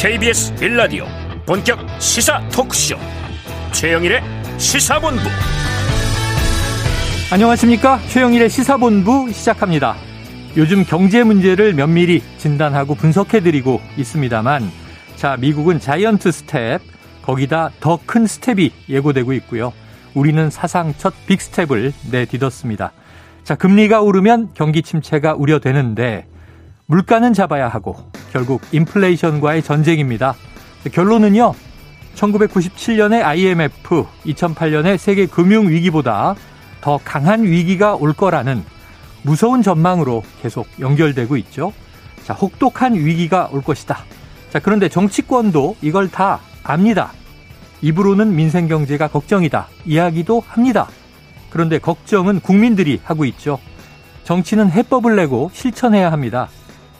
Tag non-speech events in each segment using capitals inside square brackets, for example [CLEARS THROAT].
KBS 일라디오 본격 시사 토크쇼. 최영일의 시사본부. 안녕하십니까? 최영일의 시사본부 시작합니다. 요즘 경제 문제를 면밀히 진단하고 분석해드리고 있습니다만 자 미국은 자이언트 스텝 거기다 더 큰 스텝이 예고되고 있고요. 우리는 사상 첫 빅스텝을 내딛었습니다. 자 금리가 오르면 경기 침체가 우려되는데 물가는 잡아야 하고 결국 인플레이션과의 전쟁입니다. 결론은요. 1997년의 IMF, 2008년의 세계 금융 위기보다 더 강한 위기가 올 거라는 무서운 전망으로 계속 연결되고 있죠. 자, 혹독한 위기가 올 것이다. 자, 그런데 정치권도 이걸 다 압니다. 입으로는 민생 경제가 걱정이다. 이야기도 합니다. 그런데 걱정은 국민들이 하고 있죠. 정치는 해법을 내고 실천해야 합니다.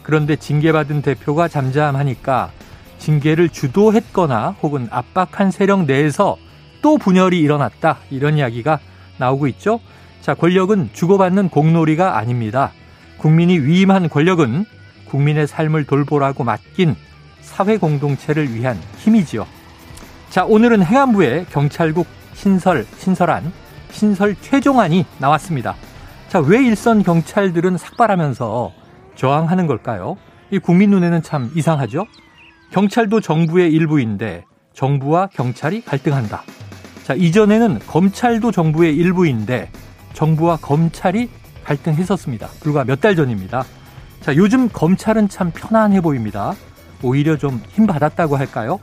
그런데 징계받은 대표가 잠잠하니까 징계를 주도했거나 혹은 압박한 세력 내에서 또 분열이 일어났다. 이런 이야기가 나오고 있죠. 자, 권력은 주고받는 공놀이가 아닙니다. 국민이 위임한 권력은 국민의 삶을 돌보라고 맡긴 사회 공동체를 위한 힘이지요. 자, 오늘은 행안부의 경찰국 신설, 신설안, 신설 최종안이 나왔습니다. 자, 왜 일선 경찰들은 삭발하면서 저항하는 걸까요? 이 국민 눈에는 참 이상하죠? 경찰도 정부의 일부인데 정부와 경찰이 갈등한다. 자, 이전에는 검찰도 정부의 일부인데 정부와 검찰이 갈등했었습니다. 불과 몇 달 전입니다. 자, 요즘 검찰은 참 편안해 보입니다. 오히려 좀 힘받았다고 할까요?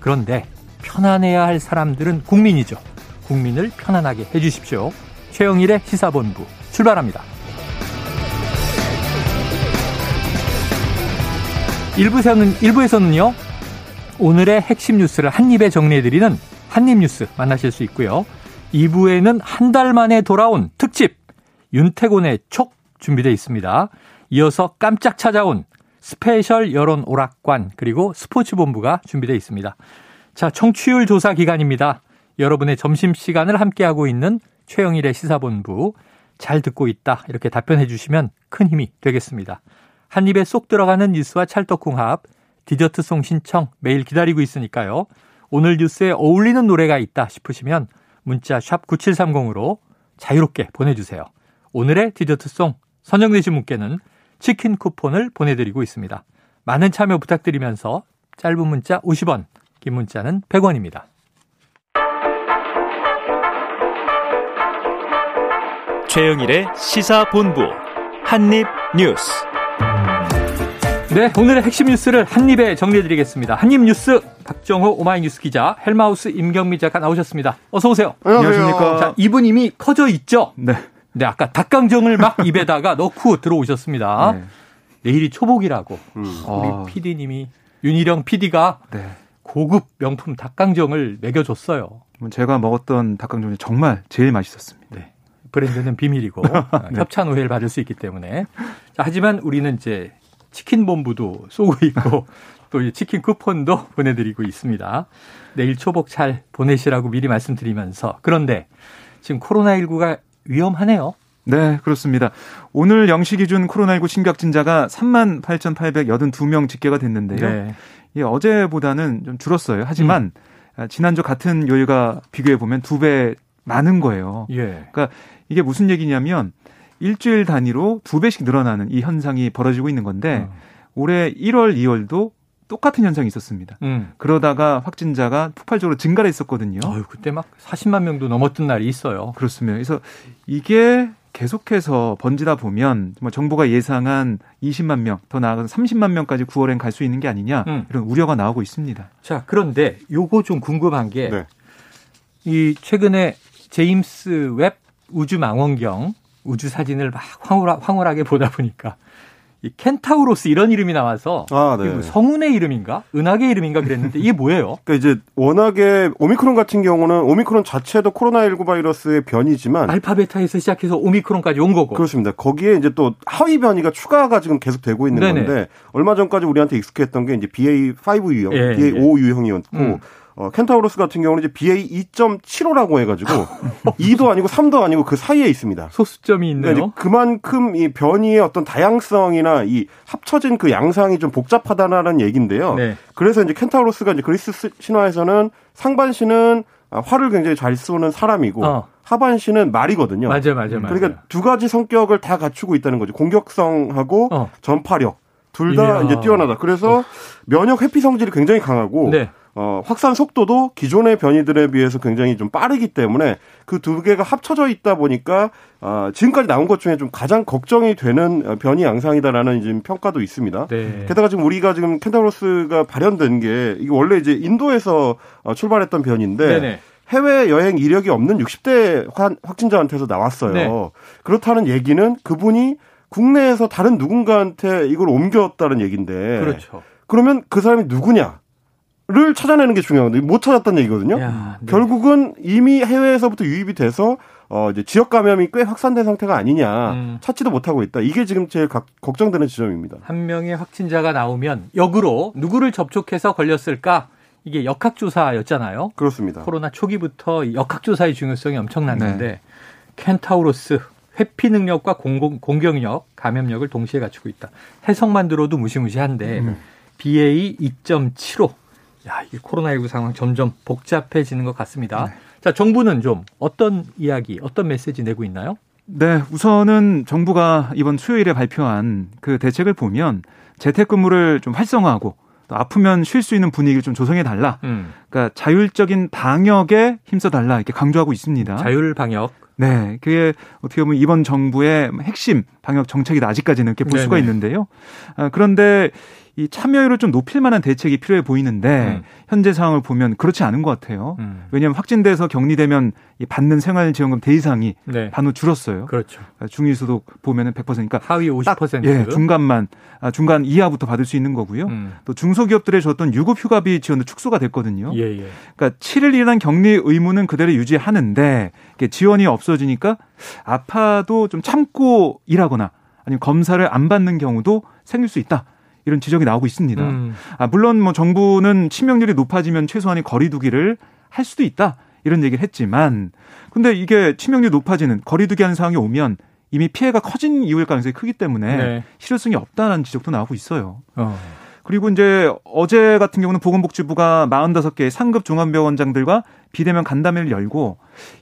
그런데 편안해야 할 사람들은 국민이죠. 국민을 편안하게 해주십시오. 최영일의 시사본부 출발합니다. 1부에서는, 1부에서는요, 오늘의 핵심 뉴스를 한입에 정리해드리는 한입뉴스 만나실 수 있고요. 2부에는 한 달 만에 돌아온 특집, 윤태곤의 촉 준비되어 있습니다. 이어서 깜짝 찾아온 스페셜 여론 오락관, 그리고 스포츠 본부가 준비되어 있습니다. 자, 청취율 조사 기간입니다. 여러분의 점심 시간을 함께하고 있는 최영일의 시사본부, 잘 듣고 있다. 이렇게 답변해 주시면 큰 힘이 되겠습니다. 한 입에 쏙 들어가는 뉴스와 찰떡궁합, 디저트송 신청 매일 기다리고 있으니까요. 오늘 뉴스에 어울리는 노래가 있다 싶으시면 문자 샵 9730으로 자유롭게 보내주세요. 오늘의 디저트송 선정되신 분께는 치킨 쿠폰을 보내드리고 있습니다. 많은 참여 부탁드리면서 짧은 문자 50원, 긴 문자는 100원입니다. 최영일의 시사본부 한입뉴스 네, 오늘의 핵심 뉴스를 한입에 정리해드리겠습니다. 한입 뉴스 박정호 오마이뉴스 기자, 헬마우스 임경미 작가 나오셨습니다. 어서 오세요. 안녕하십니까. 자, 이분 이미 커져 있죠? 네. 네, 아까 닭강정을 막 [LAUGHS] 입에다가 넣고 들어오셨습니다. 네. 내일이 초복이라고 음. 우리 아. PD님이 윤희령 PD가 네. 고급 명품 닭강정을 먹여줬어요. 제가 먹었던 닭강정이 정말 제일 맛있었습니다. 네. 브랜드는 비밀이고 [LAUGHS] 네. 협찬 오해를 받을 수 있기 때문에. 자, 하지만 우리는 이제 치킨 본부도 쏘고 있고 [LAUGHS] 또 치킨 쿠폰도 보내드리고 있습니다. 내일 초복 잘 보내시라고 미리 말씀드리면서 그런데 지금 코로나19가 위험하네요. 네, 그렇습니다. 오늘 0시 기준 코로나19 신규 확진자가 3만 8,882명 집계가 됐는데요. 네. 예, 어제보다는 좀 줄었어요. 하지만 음. 지난주 같은 요일과 비교해 보면 두 배 많은 거예요. 예. 그러니까 이게 무슨 얘기냐면 일주일 단위로 두 배씩 늘어나는 이 현상이 벌어지고 있는 건데 어. 올해 1월, 2월도 똑같은 현상이 있었습니다. 음. 그러다가 확진자가 폭발적으로 증가를 했었거든요. 어휴, 그때 막 40만 명도 넘었던 날이 있어요. 그렇습니다. 그래서 이게 계속해서 번지다 보면 정말 정부가 예상한 20만 명, 더 나아가서 30만 명까지 9월엔 갈 수 있는 게 아니냐 음. 이런 우려가 나오고 있습니다. 자, 그런데 요거 좀 궁금한 게 이 최근에 제임스 웹 우주 망원경 우주 사진을 막 황홀하, 황홀하게 보다 보니까 이 켄타우로스 이런 이름이 나와서 아, 네. 성운의 이름인가 은하계 이름인가 그랬는데 이게 뭐예요? [LAUGHS] 그러니까 이제 워낙에 오미크론 같은 경우는 오미크론 자체도 코로나19 바이러스의 변이지만 알파베타에서 시작해서 오미크론까지 온 거고 그렇습니다. 거기에 이제 또 하위 변이가 추가가 지금 계속 되고 있는 네네. 건데 얼마 전까지 우리한테 익숙했던 게 이제 BA5 유형, 예, BA5 예. 유형이었고 음. 어, 켄타우로스 같은 경우는 이제 BA 2.75라고 해가지고 [LAUGHS] 2도 아니고 3도 아니고 그 사이에 있습니다. 소수점이 있네요. 그러니까 그만큼 이 변이의 어떤 다양성이나 이 합쳐진 그 양상이 좀 복잡하다는 얘기인데요. 네. 그래서 이제 켄타우로스가 이제 그리스 신화에서는 상반신은 활을 굉장히 잘 쏘는 사람이고 어. 하반신은 말이거든요. 맞아요, 맞아요, 맞아요. 그러니까 두 가지 성격을 다 갖추고 있다는 거죠. 공격성하고 어. 전파력 둘 다 이제 뛰어나다. 그래서 어. 면역 회피 성질이 굉장히 강하고 네. 어, 확산 속도도 기존의 변이들에 비해서 굉장히 좀 빠르기 때문에 그 두 개가 합쳐져 있다 보니까 어, 지금까지 나온 것 중에 좀 가장 걱정이 되는 변이 양상이다라는 지금 평가도 있습니다. 네. 게다가 지금 우리가 지금 켄타로스가 발현된 게 이게 원래 이제 인도에서 어, 출발했던 변인데 네네. 해외 여행 이력이 없는 60대 확진자한테서 나왔어요. 네. 그렇다는 얘기는 그분이 국내에서 다른 누군가한테 이걸 옮겼다는 얘기인데. 그렇죠. 그러면 그 사람이 누구냐? 를 찾아내는 게 중요한데 못 찾았다는 얘기거든요. 야, 네. 결국은 이미 해외에서부터 유입이 돼서 어 이제 지역 감염이 꽤 확산된 상태가 아니냐 음. 찾지도 못하고 있다. 이게 지금 제일 각, 걱정되는 지점입니다. 한 명의 확진자가 나오면 역으로 누구를 접촉해서 걸렸을까? 이게 역학조사였잖아요. 그렇습니다. 코로나 초기부터 역학조사의 중요성이 엄청났는데 네. 켄타우로스 회피 능력과 공공, 공격력, 감염력을 동시에 갖추고 있다. 해석만 들어도 무시무시한데 음. BA 2.75 야, 이 코로나19 상황 점점 복잡해지는 것 같습니다. 네. 자, 정부는 좀 어떤 이야기, 어떤 메시지 내고 있나요? 네, 우선은 정부가 이번 수요일에 발표한 그 대책을 보면 재택근무를 좀 활성화하고 또 아프면 쉴 수 있는 분위기를 좀 조성해 달라. 음. 그러니까 자율적인 방역에 힘써 달라 이렇게 강조하고 있습니다. 자율 방역. 네, 그게 어떻게 보면 이번 정부의 핵심 방역 정책이다 아직까지는 이렇게 볼 네네. 수가 있는데요. 아, 그런데 이 참여율을 좀 높일 만한 대책이 필요해 보이는데 음. 현재 상황을 보면 그렇지 않은 것 같아요. 음. 왜냐하면 확진돼서 격리되면 이 받는 생활지원금 대이상이 네. 반으로 줄었어요. 그렇죠. 아, 중위소득 보면은 100%니까 하위 50% 예, 중간만 아, 중간 이하부터 받을 수 있는 거고요. 음. 또 중소기업들에 줬던 유급 휴가비 지원도 축소가 됐거든요. 예, 예. 그러니까 7일 이란 격리 의무는 그대로 유지하는데 지원이 없어지니까 아파도 좀 참고 일하거나 아니면 검사를 안 받는 경우도 생길 수 있다. 이런 지적이 나오고 있습니다. 음. 아, 물론 뭐 정부는 치명률이 높아지면 최소한의 거리두기를 할 수도 있다. 이런 얘기를 했지만 근데 이게 치명률이 높아지는 거리두기 하는 상황이 오면 이미 피해가 커진 이유일 가능성이 크기 때문에 네. 실효성이 없다는 지적도 나오고 있어요. 어. 그리고 이제 어제 같은 경우는 보건복지부가 45개의 상급 종합병원장들과 비대면 간담회를 열고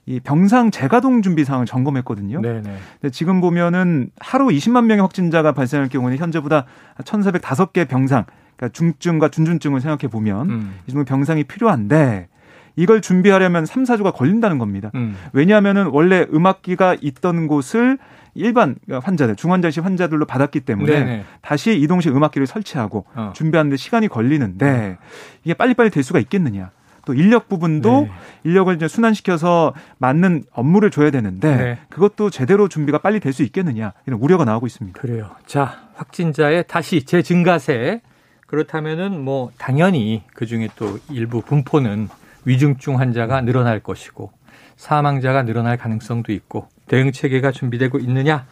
이 병상 재가동 준비 상황을 점검했거든요. 네네. 근데 지금 보면은 하루 20만 명의 확진자가 발생할 경우는 현재보다 1,405개 병상, 그러니까 중증과 준중증을 생각해 보면 음. 이 정도 병상이 필요한데 이걸 준비하려면 3, 4주가 걸린다는 겁니다. 음. 왜냐하면은 원래 음악기가 있던 곳을 일반 환자들, 중환자실 환자들로 받았기 때문에 네네. 다시 이동식 음악기를 설치하고 어. 준비하는데 시간이 걸리는데 이게 빨리빨리 될 수가 있겠느냐. 또 인력 부분도 네. 인력을 이제 순환시켜서 맞는 업무를 줘야 되는데 네. 그것도 제대로 준비가 빨리 될 수 있겠느냐 이런 우려가 나오고 있습니다. 그래요. 자 확진자의 다시 재증가세 그렇다면은 뭐 당연히 그 중에 또 일부 분포는 위중증 환자가 늘어날 것이고 사망자가 늘어날 가능성도 있고 대응 체계가 준비되고 있느냐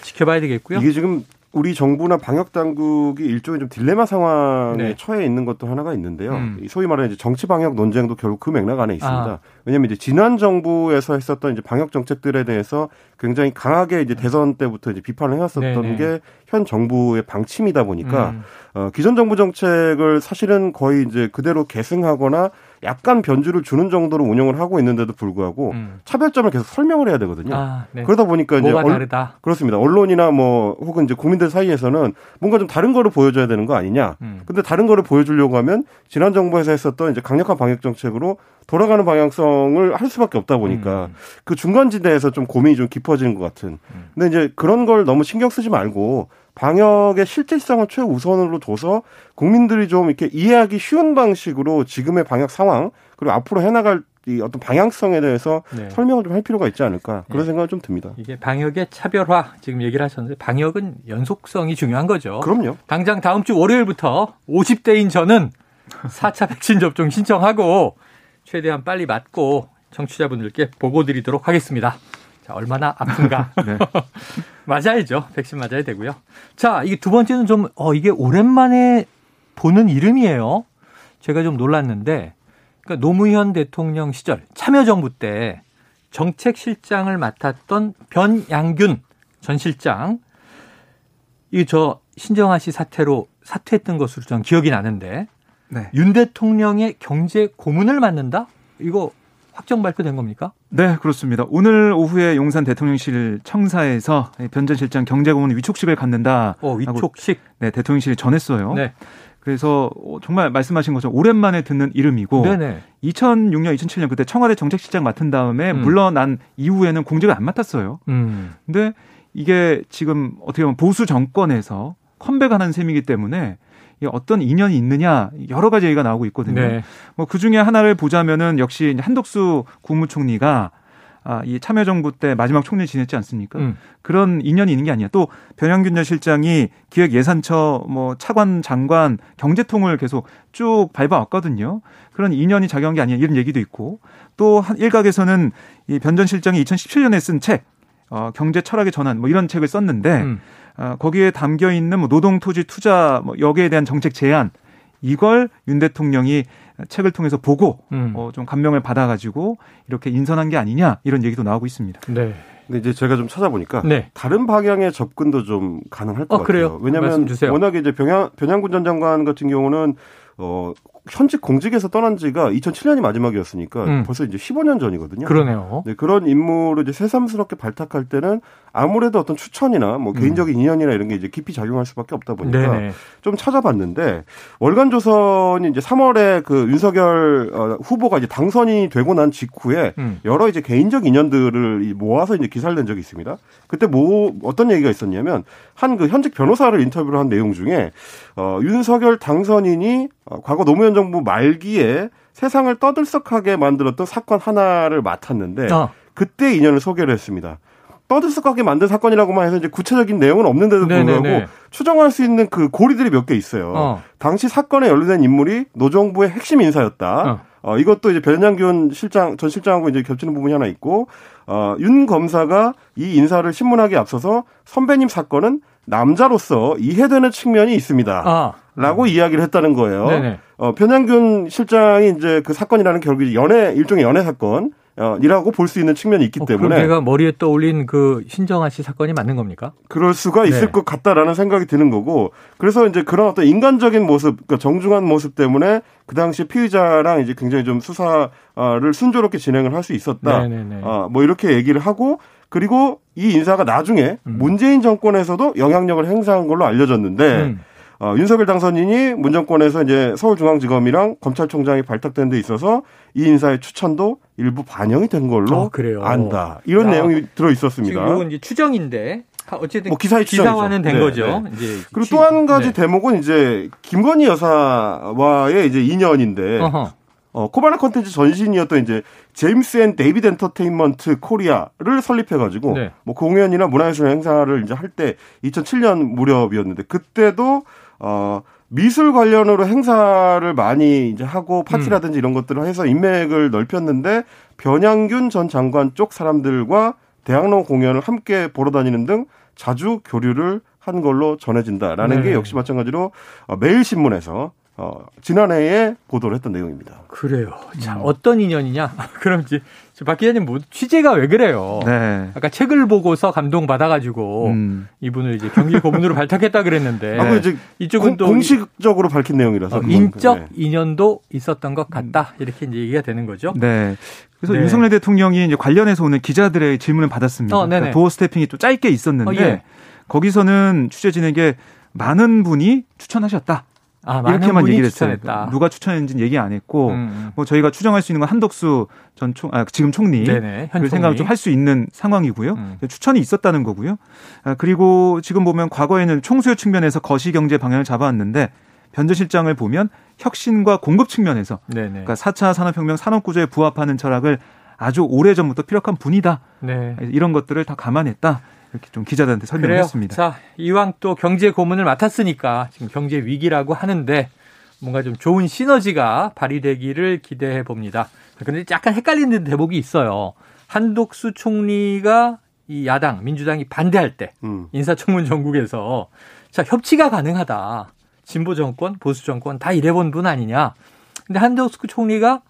지켜봐야 되겠고요. 이게 지금 우리 정부나 방역 당국이 일종의 좀 딜레마 상황에 네. 처해 있는 것도 하나가 있는데요. 음. 소위 말하는 이제 정치 방역 논쟁도 결국 그 맥락 안에 있습니다. 아. 왜냐하면 이제 지난 정부에서 했었던 이제 방역 정책들에 대해서 굉장히 강하게 이제 대선 때부터 이제 비판을 해왔었던 게 현 정부의 방침이다 보니까 음. 어, 기존 정부 정책을 사실은 거의 이제 그대로 계승하거나 약간 변주를 주는 정도로 운영을 하고 있는데도 불구하고 음. 차별점을 계속 설명을 해야 되거든요. 아, 네. 그러다 보니까 이제 얼, 그렇습니다. 언론이나 뭐 혹은 이제 국민들 사이에서는 뭔가 좀 다른 거를 보여줘야 되는 거 아니냐. 음. 근데 다른 거를 보여주려고 하면 지난 정부에서 했었던 이제 강력한 방역 정책으로 돌아가는 방향성을 할 수밖에 없다 보니까 음. 그 중간 지대에서 좀 고민이 좀 깊어지는 것 같은. 음. 근데 이제 그런 걸 너무 신경 쓰지 말고 방역의 실질성을 최우선으로 둬서 국민들이 좀 이렇게 이해하기 쉬운 방식으로 지금의 방역 상황 그리고 앞으로 해나갈 이 어떤 방향성에 대해서 네. 설명을 좀 할 필요가 있지 않을까 그런 네. 생각을 좀 듭니다. 이게 방역의 차별화 지금 얘기를 하셨는데 방역은 연속성이 중요한 거죠. 그럼요. 당장 다음 주 월요일부터 50대인 저는 4차 백신 접종 신청하고 최대한 빨리 맞고 청취자분들께 보고 드리도록 하겠습니다. 자, 얼마나 아픈가. [LAUGHS] 네. [LAUGHS] 맞아야죠. 백신 맞아야 되고요. 자, 이게 두 번째는 좀, 어, 이게 오랜만에 보는 이름이에요. 제가 좀 놀랐는데, 그러니까 노무현 대통령 시절 참여정부 때 정책실장을 맡았던 변양균 전 실장 이저 신정아 씨 사태로 사퇴했던 것으로 전 기억이 나는데 네. 윤 대통령의 경제 고문을 맡는다? 이거 확정 발표된 겁니까? 네, 그렇습니다. 오늘 오후에 용산 대통령실 청사에서 변 전 실장 경제고문 위촉식을 갖는다. 어, 위촉식? 네, 대통령실이 전했어요. 네. 그래서 정말 말씀하신 것처럼 오랜만에 듣는 이름이고 네네. 2006년, 2007년 그때 청와대 정책실장 맡은 다음에 음. 물러난 이후에는 공직을 안 맡았어요. 음. 근데 이게 지금 어떻게 보면 보수 정권에서 컴백하는 셈이기 때문에 어떤 인연이 있느냐 여러 가지 얘기가 나오고 있거든요. 네. 뭐그 중에 하나를 보자면은 역시 한덕수 국무총리가 아, 이 참여정부 때 마지막 총리 지냈지 않습니까? 음. 그런 인연이 있는 게 아니야. 또 변양균 전 실장이 기획예산처 뭐 차관 장관 경제통을 계속 쭉 밟아왔거든요. 그런 인연이 작용한 게 아니야. 이런 얘기도 있고 또한 일각에서는 이 변 전 실장이 2017년에 쓴 책, 어, 경제 철학의 전환 뭐 이런 책을 썼는데 음. 어, 거기에 담겨 있는 뭐 노동 토지 투자 뭐 여기에 대한 정책 제안 이걸 윤 대통령이 책을 통해서 보고 음. 어, 좀 감명을 받아가지고 이렇게 인선한 게 아니냐 이런 얘기도 나오고 있습니다. 네. 근데 이제 제가 좀 찾아보니까 네. 다른 방향의 접근도 좀 가능할 것 어, 같아요. 왜냐하면 워낙에 이제 변양 변양군 전 장관 같은 경우는 어 현직 공직에서 떠난 지가 2007년이 마지막이었으니까 음. 벌써 이제 15년 전이거든요. 그러네요. 네, 그런 인물을 이제 새삼스럽게 발탁할 때는 아무래도 어떤 추천이나 뭐 음. 개인적인 인연이나 이런 게 이제 깊이 작용할 수밖에 없다 보니까 네네. 좀 찾아봤는데 월간 조선이 이제 3월에 그 윤석열 어, 후보가 이제 당선이 되고 난 직후에 음. 여러 이제 개인적 인연들을 모아서 이제 기사를 낸 적이 있습니다. 그때 뭐 어떤 얘기가 있었냐면 한 그 현직 변호사를 인터뷰를 한 내용 중에 어 윤석열 당선인이 어, 과거 노무현 정부 말기에 세상을 떠들썩하게 만들었던 사건 하나를 맡았는데 어. 그때 인연을 소개를 했습니다. 떠들썩하게 만든 사건이라고만 해서 이제 구체적인 내용은 없는데도 불구하고 네네네. 추정할 수 있는 그 고리들이 몇 개 있어요. 어. 당시 사건에 연루된 인물이 노정부의 핵심 인사였다. 어. 어, 이것도 이제 변양균 실장, 전 실장하고 이제 겹치는 부분이 하나 있고, 어, 윤 검사가 이 인사를 신문하기 앞서서 선배님 사건은 남자로서 이해되는 측면이 있습니다. 아. 라고 이야기를 했다는 거예요. 네네. 어, 변양균 실장이 이제 그 사건이라는 결국 연애, 일종의 연애 사건, 어, 이라고 볼 수 있는 측면이 있기 어, 때문에. 제가 머리에 떠올린 그 신정아 씨 사건이 맞는 겁니까? 그럴 수가 있을 네. 것 같다라는 생각이 드는 거고, 그래서 이제 그런 어떤 인간적인 모습, 그러니까 정중한 모습 때문에 그 당시 피의자랑 이제 굉장히 좀 수사를 순조롭게 진행을 할 수 있었다. 네네네. 어, 뭐 이렇게 얘기를 하고, 그리고 이 인사가 나중에 음. 문재인 정권에서도 영향력을 행사한 걸로 알려졌는데, 음. 어, 윤석열 당선인이 문 정권에서 이제 서울중앙지검이랑 검찰총장이 발탁된 데 있어서 이 인사의 추천도 일부 반영이 된 걸로 아, 안다. 이런 야, 내용이 들어 있었습니다. 지금 이건 이제 추정인데 어쨌든 뭐 기사의 기사화는 된 네, 거죠. 네. 이제 그리고 또 한 가지 네. 대목은 이제 김건희 여사와의 이제 인연인데 어허. 어, 코바나 컨텐츠 전신이었던 이제 제임스 앤 데이비드 엔터테인먼트 코리아를 설립해가지고 네. 뭐 공연이나 문화예술 행사를 이제 할 때 2007년 무렵이었는데 그때도 어, 미술 관련으로 행사를 많이 이제 하고 파티라든지 음. 이런 것들을 해서 인맥을 넓혔는데 변양균 전 장관 쪽 사람들과 대학로 공연을 함께 보러 다니는 등 자주 교류를 한 걸로 전해진다라는 네. 게 역시 마찬가지로 어, 매일신문에서 어, 지난해에 보도를 했던 내용입니다. 그래요. 자, 음. 어떤 인연이냐? [LAUGHS] 그럼 이제 박 기자님 뭐 취재가 왜 그래요? 네. 아까 책을 보고서 감동 받아가지고 음. 이분을 이제 경기 고문으로 [LAUGHS] 발탁했다 그랬는데 아, 이제 이쪽은 또 공식적으로 밝힌 내용이라서 어, 인적 네. 인연도 있었던 것 같다 이렇게 이제 얘기가 되는 거죠. 네. 그래서 네. 윤석열 대통령이 이제 관련해서 오늘 기자들의 질문을 받았습니다. 어, 그러니까 도어 스태핑이 또 짧게 있었는데 어, 예. 거기서는 취재진에게 많은 분이 추천하셨다. 아, 이렇게만 얘기를 했어요. 추천했다. 누가 추천했는지는 얘기 안 했고, 음, 음. 뭐 저희가 추정할 수 있는 건 한덕수 전 총, 아, 지금 총리. 네네, 그 생각을 좀 할 수 있는 상황이고요. 음. 추천이 있었다는 거고요. 아, 그리고 지금 보면 과거에는 총수요 측면에서 거시 경제 방향을 잡아왔는데, 변조실장을 보면 혁신과 공급 측면에서 네네. 그러니까 4차 산업혁명 산업구조에 부합하는 철학을 아주 오래 전부터 피력한 분이다. 네. 이런 것들을 다 감안했다. 이렇게 좀 기자들한테 설명을 그래요. 했습니다. 자, 이왕 또 경제 고문을 맡았으니까 지금 경제 위기라고 하는데 뭔가 좀 좋은 시너지가 발휘되기를 기대해 봅니다. 그런데 약간 헷갈리는 대목이 있어요. 한독수 총리가 이 야당 민주당이 반대할 때 음. 인사청문 전국에서 자 협치가 가능하다. 진보 정권, 보수 정권 다 일해본 분 아니냐. 근데 한덕수 총리가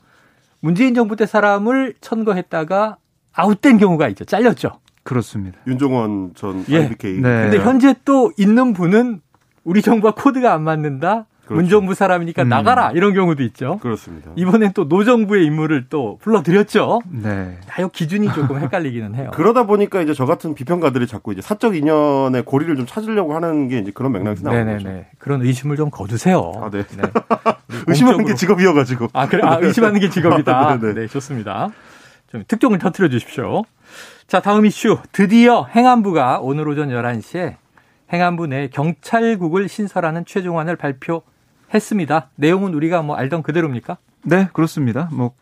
문재인 정부 때 사람을 천거했다가 아웃된 경우가 있죠. 잘렸죠. 그렇습니다. 윤종원 전 예. IBK. 네. 근데 현재 또 있는 분은 우리 정부와 코드가 안 맞는다. 그렇죠. 문정부 사람이니까 음. 나가라 이런 경우도 있죠. 그렇습니다. 이번엔 또 노정부의 인물을 또 불러들였죠. 네. 아, 이 기준이 조금 헷갈리기는 해요. 그러다 보니까 이제 저 같은 비평가들이 자꾸 이제 사적 인연의 고리를 좀 찾으려고 하는 게 이제 그런 맥락에서 나오는 거죠. 그런 의심을 좀 거두세요. 아, 네. 네. [LAUGHS] 의심하는 게 직업이어가지고. 아, 그래. 아, 의심하는 게 직업이다. [LAUGHS] 네, 네, 좋습니다. 좀 특종을 터트려 주십시오. 자, 다음 이슈. 드디어 행안부가 오늘 오전 11시에 행안부 내 경찰국을 신설하는 최종안을 발표했습니다. 내용은 우리가 뭐 알던 그대로입니까? 네, 그렇습니다. 뭐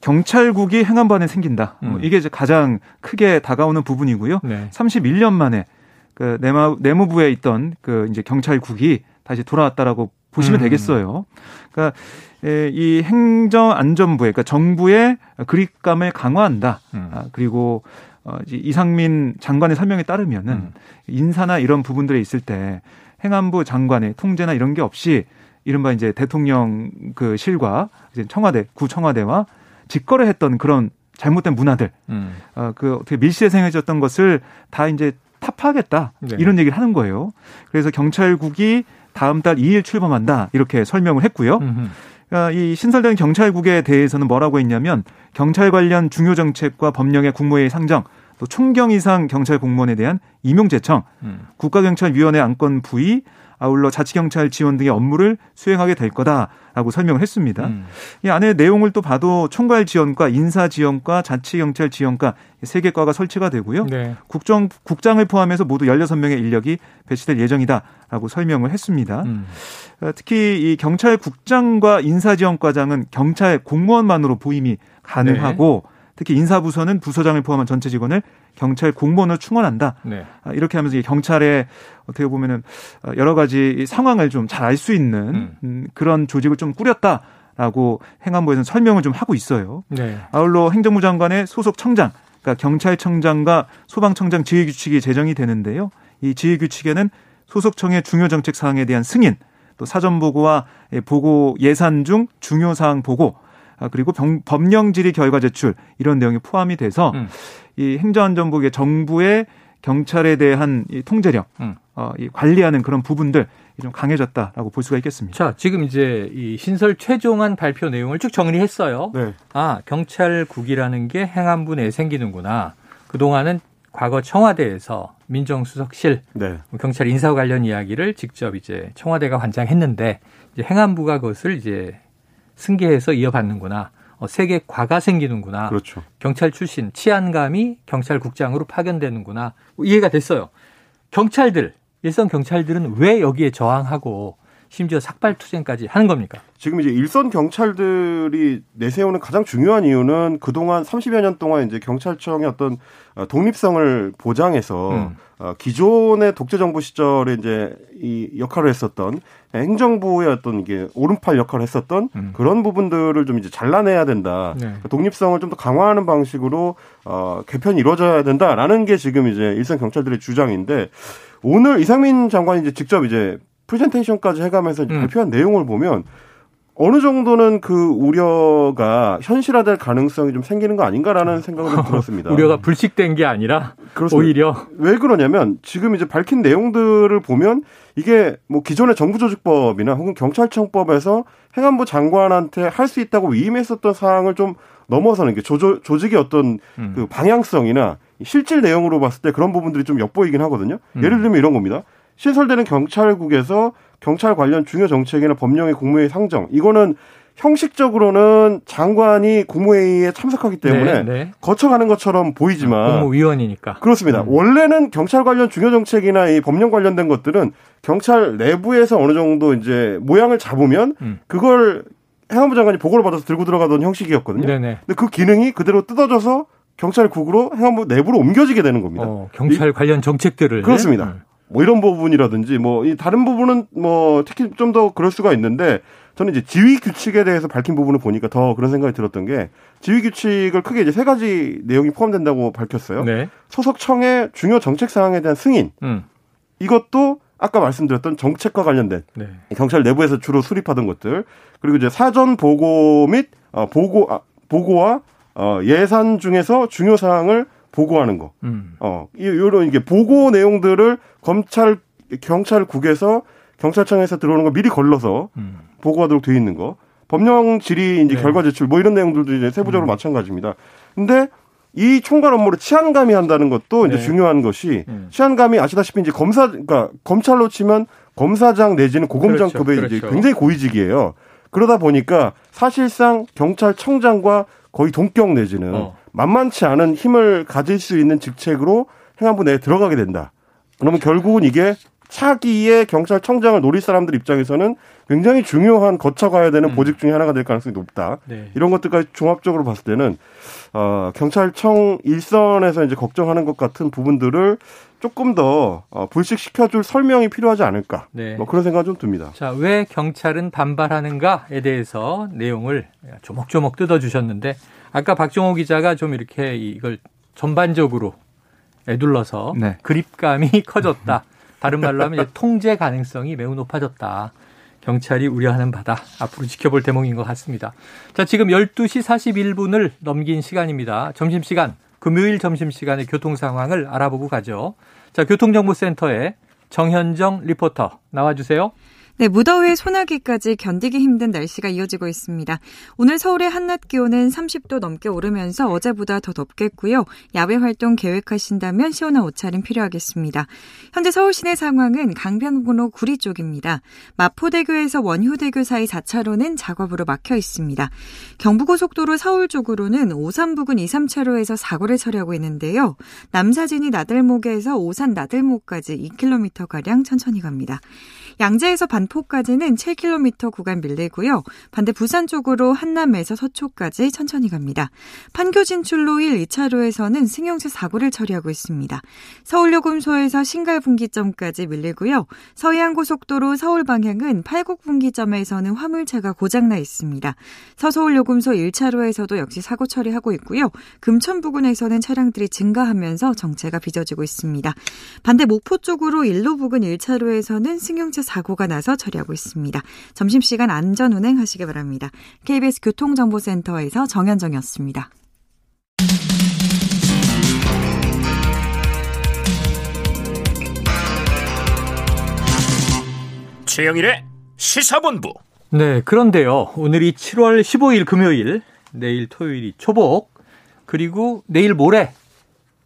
경찰국이 행안부 안에 생긴다. 뭐 음. 뭐 이게 이제 가장 크게 다가오는 부분이고요. 네. 31년 만에 그 내마, 내무부에 있던 그 이제 경찰국이 다시 돌아왔다라고 보시면 음. 되겠어요. 그러니까 이 행정안전부에 그러니까 정부의 그립감을 강화한다. 음. 아, 그리고 어, 이상민 장관의 설명에 따르면은 음. 인사나 이런 부분들에 있을 때 행안부 장관의 통제나 이런 게 없이 이른바 이제 대통령 그 실과 이제 청와대 구청와대와 직거래 했던 그런 잘못된 문화들 음. 어, 그 어떻게 밀실에생해졌던 것을 다 이제 타파하겠다 네. 이런 얘기를 하는 거예요. 그래서 경찰국이 다음 달 2일 출범한다 이렇게 설명을 했고요. 음흠. 어, 이 신설된 경찰국에 대해서는 뭐라고 했냐면 경찰 관련 중요 정책과 법령의 국무회의 상정, 또 총경 이상 경찰 공무원에 대한 임용 제청, 음. 국가경찰위원회 안건 부의, 아울러 자치경찰 지원 등의 업무를 수행하게 될 거다라고 설명을 했습니다. 음. 이 안에 내용을 또 봐도 총괄 지원과 인사 지원과 자치경찰 지원과 세 개 과가 설치가 되고요. 네. 국정 국장을 포함해서 모두 16명의 인력이 배치될 예정이다라고 설명을 했습니다. 음. 어, 특히 이 경찰국장과 인사지원과장은 경찰 공무원만으로 보임이 가능하고 네. 특히 인사부서는 부서장을 포함한 전체 직원을 경찰 공무원으로 충원한다. 네. 아, 이렇게 하면서 경찰의 어떻게 보면은 어, 여러 가지 상황을 좀 잘 알 수 있는 음. 음. 그런 조직을 좀 꾸렸다. 라고 행안부에서는 설명을 좀 하고 있어요. 네. 아울러 행정부 장관의 소속 청장, 그러니까 경찰청장과 소방청장 지휘 규칙이 제정이 되는데요. 이 지휘 규칙에는 소속청의 중요 정책 사항에 대한 승인, 또 사전 보고와 보고 예산 중 중요 사항 보고, 아, 그리고 병, 법령 질의 결과 제출 이런 내용이 포함이 돼서 음. 이 행정안전부의 정부의 경찰에 대한 이 통제력, 음. 어, 이 관리하는 그런 부분들 좀 강해졌다라고 볼 수가 있겠습니다. 자, 지금 이제 이 신설 최종안 발표 내용을 쭉 정리했어요. 네. 아, 경찰국이라는 게 행안부 내에 생기는구나. 그동안은 과거 청와대에서 민정수석실 네. 경찰 인사 관련 이야기를 직접 이제 청와대가 관장했는데 이제 행안부가 그것을 이제 승계해서 이어받는구나. 어, 세계 과가 생기는구나. 그렇죠. 경찰 출신 치안감이 경찰국장으로 파견되는구나. 이해가 됐어요. 경찰들 일선 경찰들은 왜 여기에 저항하고 심지어 삭발 투쟁까지 하는 겁니까? 지금 이제 일선 경찰들이 내세우는 가장 중요한 이유는 그동안 30여 년 동안 이제 경찰청의 어떤 어, 독립성을 보장해서 음. 어, 기존의 독재 정부 시절에 이제 이 역할을 했었던 행정부의 어떤 이게 오른팔 역할을 했었던 음. 그런 부분들을 좀 이제 잘라내야 된다. 네. 그 독립성을 좀 더 강화하는 방식으로 어 개편이 이루어져야 된다라는 게 지금 이제 일선 경찰들의 주장인데 오늘 이상민 장관이 이제 직접 이제 프레젠테이션까지 해가면서 음. 발표한 내용을 보면 어느 정도는 그 우려가 현실화될 가능성이 좀 생기는 거 아닌가라는 생각을 좀 들었습니다. [LAUGHS] 우려가 불식된 게 아니라 그렇습니다. 오히려 왜 그러냐면 지금 이제 밝힌 내용들을 보면 이게 뭐 기존의 정부조직법이나 혹은 경찰청법에서 행안부 장관한테 할 수 있다고 위임했었던 사항을 좀 넘어서는 게 조조, 조직의 어떤 음. 그 방향성이나 실질 내용으로 봤을 때 그런 부분들이 좀 엿보이긴 하거든요. 음. 예를 들면 이런 겁니다. 신설되는 경찰국에서 경찰 관련 중요 정책이나 법령의 국무회의 상정 이거는 형식적으로는 장관이 국무회의에 참석하기 때문에 네, 네. 거쳐가는 것처럼 보이지만 국무위원이니까 그렇습니다. 음. 원래는 경찰 관련 중요 정책이나 이 법령 관련된 것들은 경찰 내부에서 어느 정도 이제 모양을 잡으면 음. 그걸 행안부 장관이 보고를 받아서 들고 들어가던 형식이었거든요. 네네. 네. 근데 그 기능이 그대로 뜯어져서 경찰국으로 행안부 내부로 옮겨지게 되는 겁니다. 어, 경찰 관련 정책들을 그렇습니다. 네. 뭐 이런 부분이라든지 뭐 이 다른 부분은 뭐 특히 좀 더 그럴 수가 있는데 저는 이제 지휘 규칙에 대해서 밝힌 부분을 보니까 더 그런 생각이 들었던 게 지휘 규칙을 크게 이제 세 가지 내용이 포함된다고 밝혔어요. 네. 소속청의 중요 정책 사항에 대한 승인. 음. 이것도 아까 말씀드렸던 정책과 관련된 네. 경찰 내부에서 주로 수립하던 것들 그리고 이제 사전 보고 및 어, 보고 아, 보고와 어, 예산 중에서 중요 사항을 보고하는 거. 음. 어, 이런 이게 보고 내용들을 검찰 경찰국에서 경찰청에서 들어오는 거 미리 걸러서 음. 보고하도록 돼 있는 거. 법령 질의 이제 네. 결과 제출 뭐 이런 내용들도 이제 세부적으로 음. 마찬가지입니다. 근데 이 총괄 업무를 치안감이 한다는 것도 이제 네. 중요한 것이 음. 치안감이 아시다시피 이제 검사 그러니까 검찰로 치면 검사장 내지는 고검장급의 그렇죠. 그렇죠. 이제 굉장히 고위직이에요. 그러다 보니까 사실상 경찰청장과 거의 동격 내지는 어. 만만치 않은 힘을 가질 수 있는 직책으로 행안부 내에 들어가게 된다. 그러면 결국은 이게 차기의 경찰청장을 노릴 사람들 입장에서는 굉장히 중요한 거쳐가야 되는 음. 보직 중에 하나가 될 가능성이 높다. 네. 이런 것들까지 종합적으로 봤을 때는 어, 경찰청 일선에서 이제 걱정하는 것 같은 부분들을 조금 더 어, 불식시켜줄 설명이 필요하지 않을까. 네. 뭐 그런 생각 좀 듭니다. 자, 왜 경찰은 반발하는가에 대해서 내용을 조목조목 뜯어주셨는데 아까 박종호 기자가 좀 이렇게 이걸 전반적으로 애둘러서 네. 그립감이 [LAUGHS] 커졌다. 다른 말로 하면 통제 가능성이 매우 높아졌다. 경찰이 우려하는 바다. 앞으로 지켜볼 대목인 것 같습니다. 자, 지금 12시 41분을 넘긴 시간입니다. 점심시간, 금요일 점심시간의 교통 상황을 알아보고 가죠. 자, 교통정보센터에 정현정 리포터 나와주세요. 네, 무더위에 소나기까지 견디기 힘든 날씨가 이어지고 있습니다. 오늘 서울의 한낮 기온은 30도 넘게 오르면서 어제보다 더 덥겠고요. 야외 활동 계획하신다면 시원한 옷차림 필요하겠습니다. 현재 서울 시내 상황은 강변북로 구리 쪽입니다. 마포대교에서 원효대교 사이 4차로는 작업으로 막혀 있습니다. 경부고속도로 서울 쪽으로는 오산 부근 2, 3차로에서 사고를 처리하고 있는데요. 남사진이 나들목에서 오산 나들목까지 2km가량 천천히 갑니다. 양재에서 반포까지는 7km 구간 밀리고요. 반대 부산 쪽으로 한남에서 서초까지 천천히 갑니다. 판교 진출로 1, 2차로에서는 승용차 사고를 처리하고 있습니다. 서울요금소에서 신갈분기점까지 밀리고요. 서해안고속도로 서울 방향은 팔곡분기점에서는 화물차가 고장나 있습니다. 서서울요금소 1차로에서도 역시 사고 처리하고 있고요. 금천 부근에서는 차량들이 증가하면서 정체가 빚어지고 있습니다. 반대 목포 쪽으로 일로 부근 1차로에서는 승용차 사고가 나서 처리하고 있습니다. 점심시간 안전 운행하시기 바랍니다. KBS 교통정보센터에서 정현정이었습니다. 최영일의 시사본부. 네, 그런데요. 오늘이 7월 15일 금요일, 내일 토요일이 초복, 그리고 내일 모레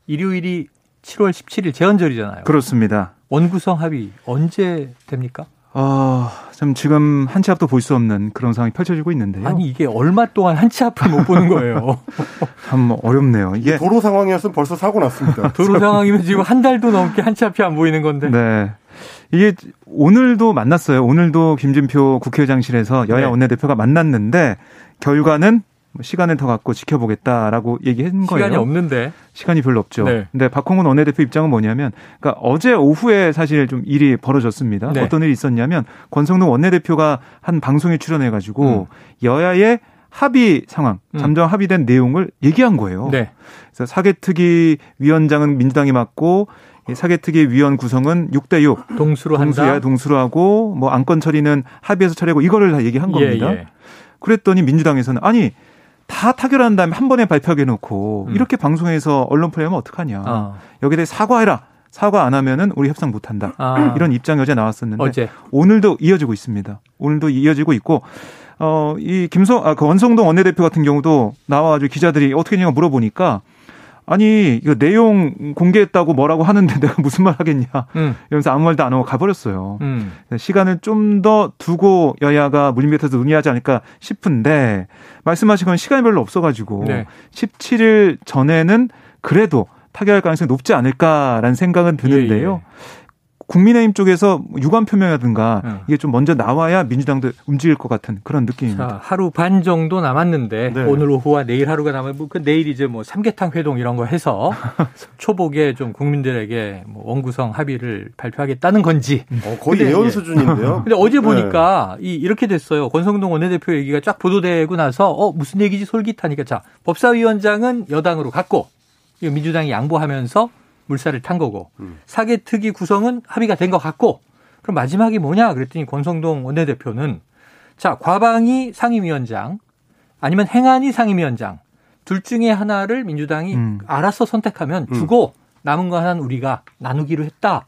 일요일이 7월 17일 제헌절이잖아요. 그렇습니다. 원구성 합의 언제 됩니까? 어, 참 지금 한 치 앞도 볼 수 없는 그런 상황이 펼쳐지고 있는데요. 아니 이게 얼마 동안 한 치 앞을 못 보는 거예요. [LAUGHS] 참 어렵네요. 이게 도로 상황이었으면 벌써 사고 났습니다. [LAUGHS] 도로 상황이면 지금 한 달도 넘게 한 치 앞이 안 보이는 건데. 네. 이게 오늘도 만났어요. 오늘도 김진표 국회의장실에서 여야 네. 원내대표가 만났는데 결과는 뭐 시간을 더 갖고 지켜보겠다라고 얘기한 거예요. 시간이 없는데. 시간이 별로 없죠. 네. 근데 박홍근 원내대표 입장은 뭐냐면, 그러니까 어제 오후에 사실 좀 일이 벌어졌습니다. 네. 어떤 일이 있었냐면 권성동 원내대표가 한 방송에 출연해가지고 음. 여야의 합의 상황, 음. 잠정 합의된 내용을 얘기한 거예요. 네. 그래서 사개특위 위원장은 민주당이 맡고 사개특위 위원 구성은 6대 6 동수로 동수야 한다. 동수로 하고 뭐 안건 처리는 합의해서 처리하고 이거를 다 얘기한 예, 겁니다. 예. 그랬더니 민주당에서는 아니 다 타결한 다음에 한 번에 발표하게 놓고 음. 이렇게 방송에서 언론 플레이하면 어떡하냐. 어. 여기에 대해 사과해라. 사과 안 하면은 우리 협상 못 한다. 아. [CLEARS THROAT] 이런 입장이 어제 나왔었는데 어제. 오늘도 이어지고 있습니다. 오늘도 이어지고 있고 어 이 김성 아 그 원성동 원내대표 같은 경우도 나와 가지고 기자들이 어떻게 했냐고 물어보니까 아니 이거 내용 공개했다고 뭐라고 하는데 [LAUGHS] 내가 무슨 말 하겠냐 음. 이러면서 아무 말도 안 하고 가버렸어요. 음. 시간을 좀 더 두고 여야가 물밑에서 논의하지 않을까 싶은데 말씀하신 건 시간이 별로 없어가지고 네. 17일 전에는 그래도 타결할 가능성이 높지 않을까라는 생각은 드는데요. 예, 예. 국민의힘 쪽에서 유감 표명이라든가 네. 이게 좀 먼저 나와야 민주당도 움직일 것 같은 그런 느낌입니다. 자, 하루 반 정도 남았는데 네. 오늘 오후와 내일 하루가 남으면 그 내일 이제 뭐 삼계탕 회동 이런 거 해서 [LAUGHS] 초복에 좀 국민들에게 뭐 원구성 합의를 발표하겠다는 건지 어, 거의 예언 수준인데요. [LAUGHS] 근데 어제 보니까 네. 이 이렇게 됐어요. 권성동 원내대표 얘기가 쫙 보도되고 나서 어 무슨 얘기지 솔깃하니까 자 법사위원장은 여당으로 갔고 민주당이 양보하면서 물살을 탄 거고 음. 사개특위 구성은 합의가 된 것 같고 그럼 마지막이 뭐냐 그랬더니 권성동 원내대표는 자 과방위 상임위원장 아니면 행안위 상임위원장 둘 중에 하나를 민주당이 음. 알아서 선택하면 음. 주고 남은 거 하나는 우리가 나누기로 했다.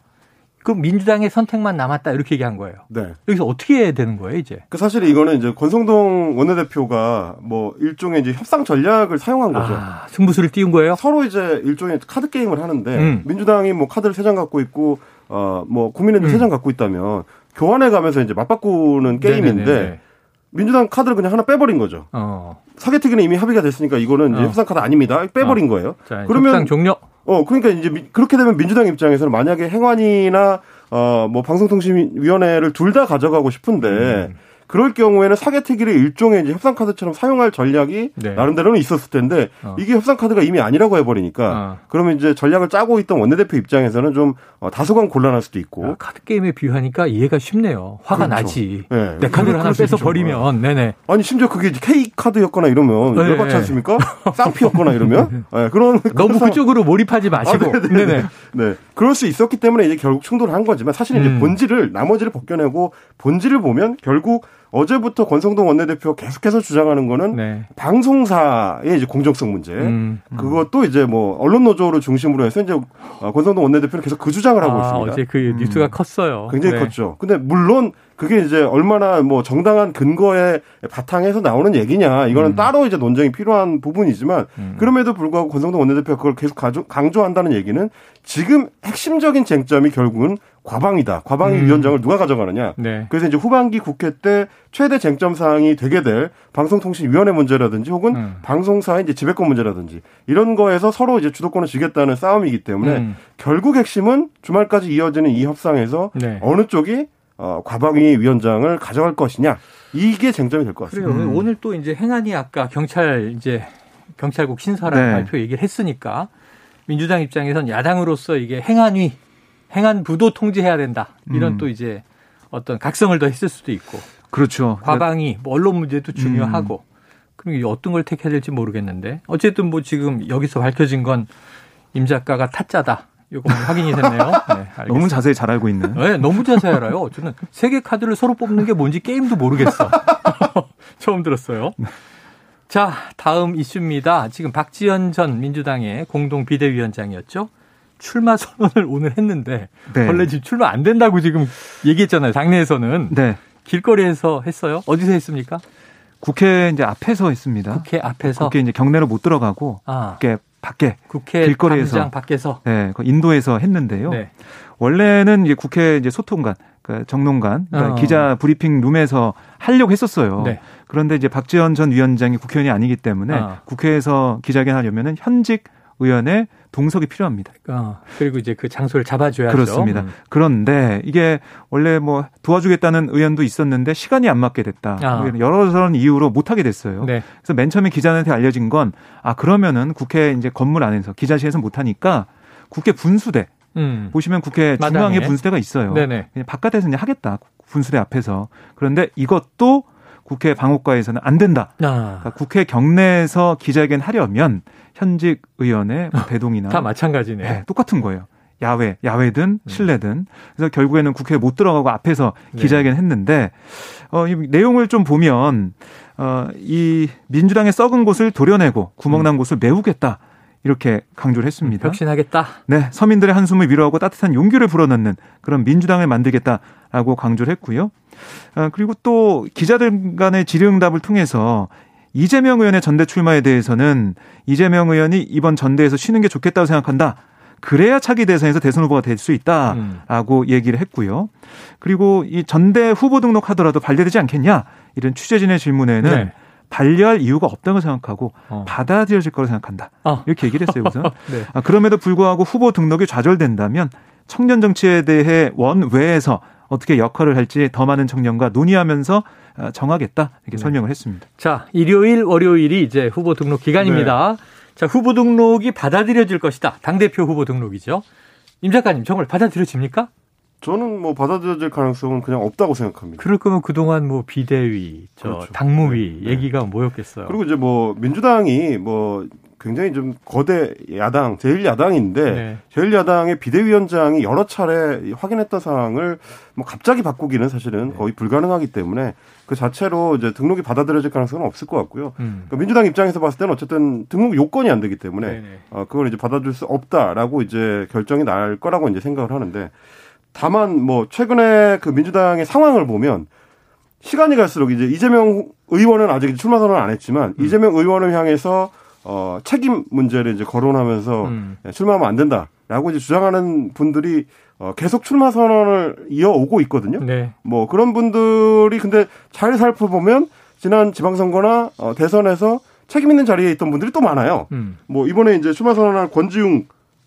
그럼 민주당의 선택만 남았다 이렇게 얘기한 거예요. 네. 여기서 어떻게 해야 되는 거예요, 이제? 그 사실 이거는 이제 권성동 원내대표가 뭐 일종의 이제 협상 전략을 사용한 거죠. 아, 승부수를 띄운 거예요? 서로 이제 일종의 카드 게임을 하는데 음. 민주당이 뭐 카드를 세 장 갖고 있고 어뭐 국민의힘도 음. 세장 갖고 있다면 교환해 가면서 이제 맞바꾸는 게임인데 네네네. 민주당 카드를 그냥 하나 빼버린 거죠. 어. 사개특위는 이미 합의가 됐으니까 이거는 이제 어. 협상 카드 아닙니다. 빼버린 어. 거예요. 자, 그러면 종료. 어 그러니까 이제 그렇게 되면 민주당 입장에서는 만약에 행안이나 어뭐 방송통신위원회를 둘 다 가져가고 싶은데 음. 그럴 경우에는 사개특위를 일종의 이제 협상 카드처럼 사용할 전략이 네. 나름대로는 있었을 텐데 어. 이게 협상 카드가 이미 아니라고 해버리니까 어. 그러면 이제 전략을 짜고 있던 원내대표 입장에서는 좀 어, 다소간 곤란할 수도 있고 야, 카드 게임에 비유하니까 이해가 쉽네요. 화가 그렇죠. 나지. 네. 내 카드를 하나 빼서 버리면 네네. 아니 심지어 그게 K 카드였거나 이러면 네. 열받지 않습니까? [LAUGHS] 쌍피였거나 이러면 네. 그런 [LAUGHS] 너무 그쪽으로 몰입하지 마시고. 아, 네네. 네. 그럴 수 있었기 때문에 이제 결국 충돌을 한 거지만 사실 이제 음. 본질을 나머지를 벗겨내고 본질을 보면 결국 어제부터 권성동 원내대표 계속해서 주장하는 거는 네. 방송사의 이제 공정성 문제. 음, 음. 그것도 이제 뭐 언론 노조를 중심으로 해서 이제 어, 권성동 원내대표는 계속 그 주장을 하고 아, 있습니다. 어제 그 뉴스가 음. 컸어요. 굉장히 네. 컸죠. 근데 물론 그게 이제 얼마나 뭐 정당한 근거에 바탕에서 나오는 얘기냐 이거는 음. 따로 이제 논쟁이 필요한 부분이지만 음. 그럼에도 불구하고 권성동 원내대표가 그걸 계속 강조한다는 얘기는 지금 핵심적인 쟁점이 결국은 과방이다. 과방위 음. 위원장을 누가 가져가느냐. 네. 그래서 이제 후반기 국회 때 최대 쟁점 사항이 되게 될 방송통신위원회 문제라든지 혹은 음. 방송사의 이제 지배권 문제라든지 이런 거에서 서로 이제 주도권을 쥐겠다는 싸움이기 때문에 음. 결국 핵심은 주말까지 이어지는 이 협상에서 네. 어느 쪽이 어, 과방위 위원장을 가져갈 것이냐 이게 쟁점이 될 것 같습니다. 그래요. 음. 오늘 또 이제 행안위 아까 경찰 이제 경찰국 신설안 네. 발표 얘기를 했으니까 민주당 입장에선 야당으로서 이게 행안위 행안 부도 통제해야 된다 이런 음. 또 이제 어떤 각성을 더 했을 수도 있고 그렇죠. 과방위 뭐 언론 문제도 중요하고 음. 그럼 어떤 걸 택해야 될지 모르겠는데 어쨌든 뭐 지금 여기서 밝혀진 건 임 작가가 타짜다. 이거 확인이 됐네요. [LAUGHS] 네, 너무 자세히 잘 알고 있는. 네, 너무 자세히 알아요. 저는 세개 카드를 서로 뽑는 게 뭔지 게임도 모르겠어. [LAUGHS] 처음 들었어요. 자, 다음 이슈입니다. 지금 박지원 전 민주당의 공동 비대위원장이었죠. 출마 선언을 [LAUGHS] 오늘 했는데 네. 원래 지금 출마 안 된다고 지금 얘기했잖아요. 당내에서는. 네. 길거리에서 했어요. 어디서 했습니까? 국회 이제 앞에서 했습니다. 국회 앞에서. 국회 이제 경내로 못 들어가고 아. 국회 밖에 국회 길거리에서 밖에서 네, 그 인도에서 했는데요. 네. 원래는 이제 국회 이제 소통관, 그러니까 정론관, 그러니까 어. 기자 브리핑 룸에서 하려고 했었어요. 네. 그런데 이제 박지원 전 위원장이 국회의원이 아니기 때문에 어. 국회에서 기자회견 하려면은 현직 의원의 동석이 필요합니다. 어, 그리고 이제 그 장소를 잡아줘야죠. 그렇습니다. 음. 그런데 이게 원래 뭐 도와주겠다는 의원도 있었는데 시간이 안 맞게 됐다. 아. 여러 전 이유로 못하게 됐어요. 네. 그래서 맨 처음에 기자한테 알려진 건 아 그러면은 국회 이제 건물 안에서 기자실에서 못하니까 국회 분수대 음. 보시면 국회 중앙에. 분수대가 있어요. 네네. 그냥 바깥에서 이제 하겠다. 분수대 앞에서. 그런데 이것도 국회 방호과에서는 안 된다. 아. 그러니까 국회 경내에서 기자회견 하려면 현직 의원의 뭐 [LAUGHS] 대동이나 다 마찬가지네. 네, 똑같은 거예요. 야외, 야외든 음. 실내든. 그래서 결국에는 국회에 못 들어가고 앞에서 네. 기자회견 했는데 어, 이 내용을 좀 보면 어, 이 민주당의 썩은 곳을 도려내고 구멍난 음. 곳을 메우겠다. 이렇게 강조를 했습니다. 혁신하겠다. 네, 서민들의 한숨을 위로하고 따뜻한 용기를 불어넣는 그런 민주당을 만들겠다라고 강조를 했고요. 아, 그리고 또 기자들 간의 질의응답을 통해서 이재명 의원의 전대 출마에 대해서는 이재명 의원이 이번 전대에서 쉬는 게 좋겠다고 생각한다. 그래야 차기 대선에서 대선 후보가 될 수 있다라고 음. 얘기를 했고요. 그리고 이 전대 후보 등록하더라도 반려되지 않겠냐 이런 취재진의 질문에는 네. 반려할 이유가 없다고 생각하고 어. 받아들여질 거라고 생각한다. 어. 이렇게 얘기를 했어요. 우선 [LAUGHS] 네. 아, 그럼에도 불구하고 후보 등록이 좌절된다면 청년 정치에 대해 원외에서 어떻게 역할을 할지 더 많은 청년과 논의하면서 어, 정하겠다 이렇게 네. 설명을 했습니다. 자, 일요일, 월요일이 이제 후보 등록 기간입니다. 네. 자, 후보 등록이 받아들여질 것이다. 당 대표 후보 등록이죠. 임 작가님, 정말 받아들여집니까? 저는 뭐 받아들여질 가능성은 그냥 없다고 생각합니다. 그럴 거면 그동안 뭐 비대위, 저 그렇죠. 당무위 네. 얘기가 뭐였겠어요. 그리고 이제 뭐 민주당이 뭐 굉장히 좀 거대 야당, 제1야당인데 네. 제1야당의 비대위원장이 여러 차례 확인했던 사항을 뭐 갑자기 바꾸기는 사실은 네. 거의 불가능하기 때문에 그 자체로 이제 등록이 받아들여질 가능성은 없을 것 같고요. 음. 그러니까 민주당 입장에서 봤을 때는 어쨌든 등록 요건이 안 되기 때문에 네네. 어, 그걸 이제 받아줄 수 없다라고 이제 결정이 날 거라고 이제 생각을 하는데 다만 뭐 최근에 그 민주당의 상황을 보면 시간이 갈수록 이제 이재명 의원은 아직 출마 선언을 안 했지만 음. 이재명 의원을 향해서 어 책임 문제를 이제 거론하면서 음. 출마하면 안 된다 라고 이제 주장하는 분들이 어 계속 출마 선언을 이어오고 있거든요. 네. 뭐 그런 분들이 근데 잘 살펴보면 지난 지방선거나 어 대선에서 책임 있는 자리에 있던 분들이 또 많아요. 음. 뭐 이번에 이제 출마 선언한 권지웅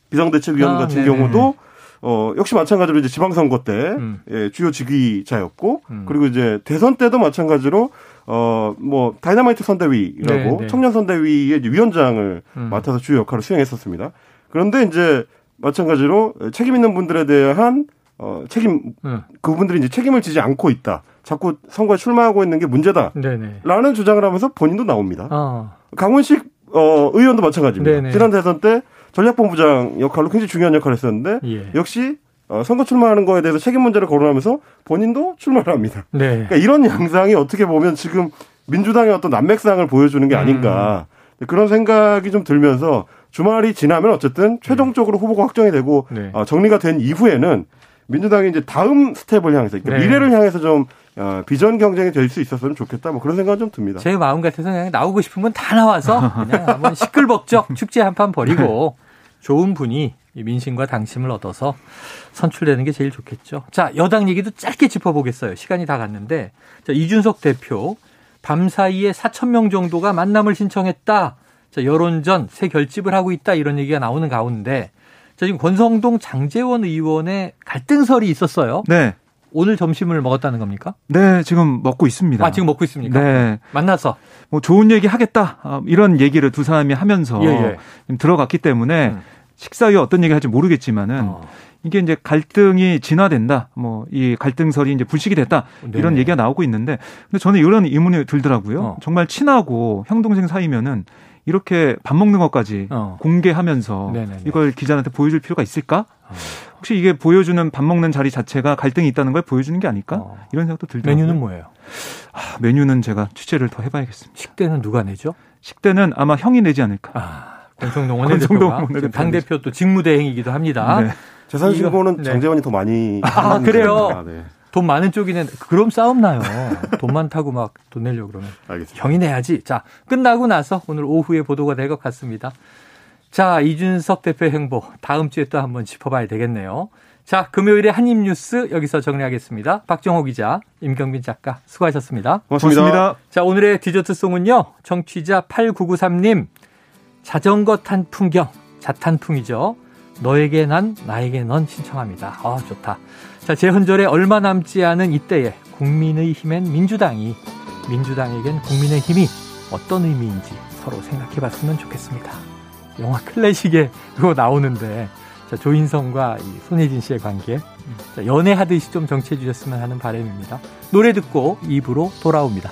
비상대책위원 아, 같은 네네. 경우도 어, 역시 마찬가지로 이제 지방선거 때 음. 예, 주요 직위자였고 음. 그리고 이제 대선 때도 마찬가지로 어, 뭐 다이너마이트 선대위라고 네, 네. 청년 선대위의 위원장을 음. 맡아서 주요 역할을 수행했었습니다. 그런데 이제 마찬가지로 책임 있는 분들에 대한 어, 책임 음. 그분들이 이제 책임을 지지 않고 있다. 자꾸 선거에 출마하고 있는 게 문제다. 네네. 라는 주장을 하면서 본인도 나옵니다. 어. 강훈식 어, 의원도 마찬가지입니다. 네네. 지난 대선 때 전략본부장 역할로 굉장히 중요한 역할을 했었는데 예. 역시 어, 선거 출마하는 거에 대해서 책임 문제를 거론하면서 본인도 출마를 합니다. 네. 그러니까 이런 양상이 어떻게 보면 지금 민주당의 어떤 난맥상을 보여주는 게 아닌가 음. 그런 생각이 좀 들면서 주말이 지나면 어쨌든 최종적으로 네. 후보가 확정이 되고 네. 어, 정리가 된 이후에는 민주당이 이제 다음 스텝을 향해서 그러니까 네. 미래를 향해서 좀 어, 비전 경쟁이 될 수 있었으면 좋겠다. 뭐 그런 생각은 좀 듭니다. 제 마음 같아서 그냥 나오고 싶은 건다 나와서 그냥 한번 시끌벅적 [LAUGHS] 축제 한 판 벌이고 좋은 분이 민심과 당심을 얻어서 선출되는 게 제일 좋겠죠. 자, 여당 얘기도 짧게 짚어보겠어요. 시간이 다 갔는데. 자, 이준석 대표 밤 사이에 4천 명 정도가 만남을 신청했다. 자, 여론전 새 결집을 하고 있다. 이런 얘기가 나오는 가운데 자, 지금 권성동 장재원 의원의 갈등설이 있었어요. 네. 오늘 점심을 먹었다는 겁니까? 네, 지금 먹고 있습니다. 아, 지금 먹고 있습니까? 네. 만나서. 뭐 좋은 얘기 하겠다. 어, 이런 얘기를 두 사람이 하면서 예, 예. 들어갔기 때문에 음. 식사 후에 어떤 얘기 할지 모르겠지만은 어. 이게 이제 갈등이 진화된다. 뭐 이 갈등설이 이제 불식이 됐다. 네. 이런 얘기가 나오고 있는데 근데 저는 이런 의문이 들더라고요. 어. 정말 친하고 형 동생 사이면은 이렇게 밥 먹는 것까지 어. 공개하면서 네네네. 이걸 기자한테 보여줄 필요가 있을까? 어. 혹시 이게 보여주는 밥 먹는 자리 자체가 갈등이 있다는 걸 보여주는 게 아닐까? 어. 이런 생각도 들더라고요. 메뉴는 뭐예요? 아, 메뉴는 제가 취재를 더 해봐야겠습니다. 식대는 누가 내죠? 식대는 아마 형이 내지 않을까. 아. 권성동 원내대표가 당 대표 또 직무대행이기도 합니다. 네. 재산 신고는 네. 장재원이 더 많이 아 그래요. 네. 돈 많은 쪽이는 그럼 싸움 나요. 돈 많다고 막 돈 내려고 그러면 알겠습니다. 형이 내야지. 자 끝나고 나서 오늘 오후에 보도가 될 것 같습니다. 자 이준석 대표 행보 다음 주에 또 한번 짚어봐야 되겠네요. 자 금요일에 한입뉴스 여기서 정리하겠습니다. 박정호 기자, 임경빈 작가 수고하셨습니다. 고맙습니다. 고맙습니다. 자 오늘의 디저트송은요. 청취자 8993님 자전거 탄 풍경 자탄풍이죠. 너에게 난 나에게 넌 신청합니다. 아 좋다. 자 재헌절에 얼마 남지 않은 이때에 국민의 힘엔 민주당이 민주당에겐 국민의 힘이 어떤 의미인지 서로 생각해 봤으면 좋겠습니다. 영화 클래식에 [LAUGHS] 그거 나오는데 자, 조인성과 이 손예진 씨의 관계 자, 연애하듯이 좀 정치해 주셨으면 하는 바람입니다. 노래 듣고 입으로 돌아옵니다.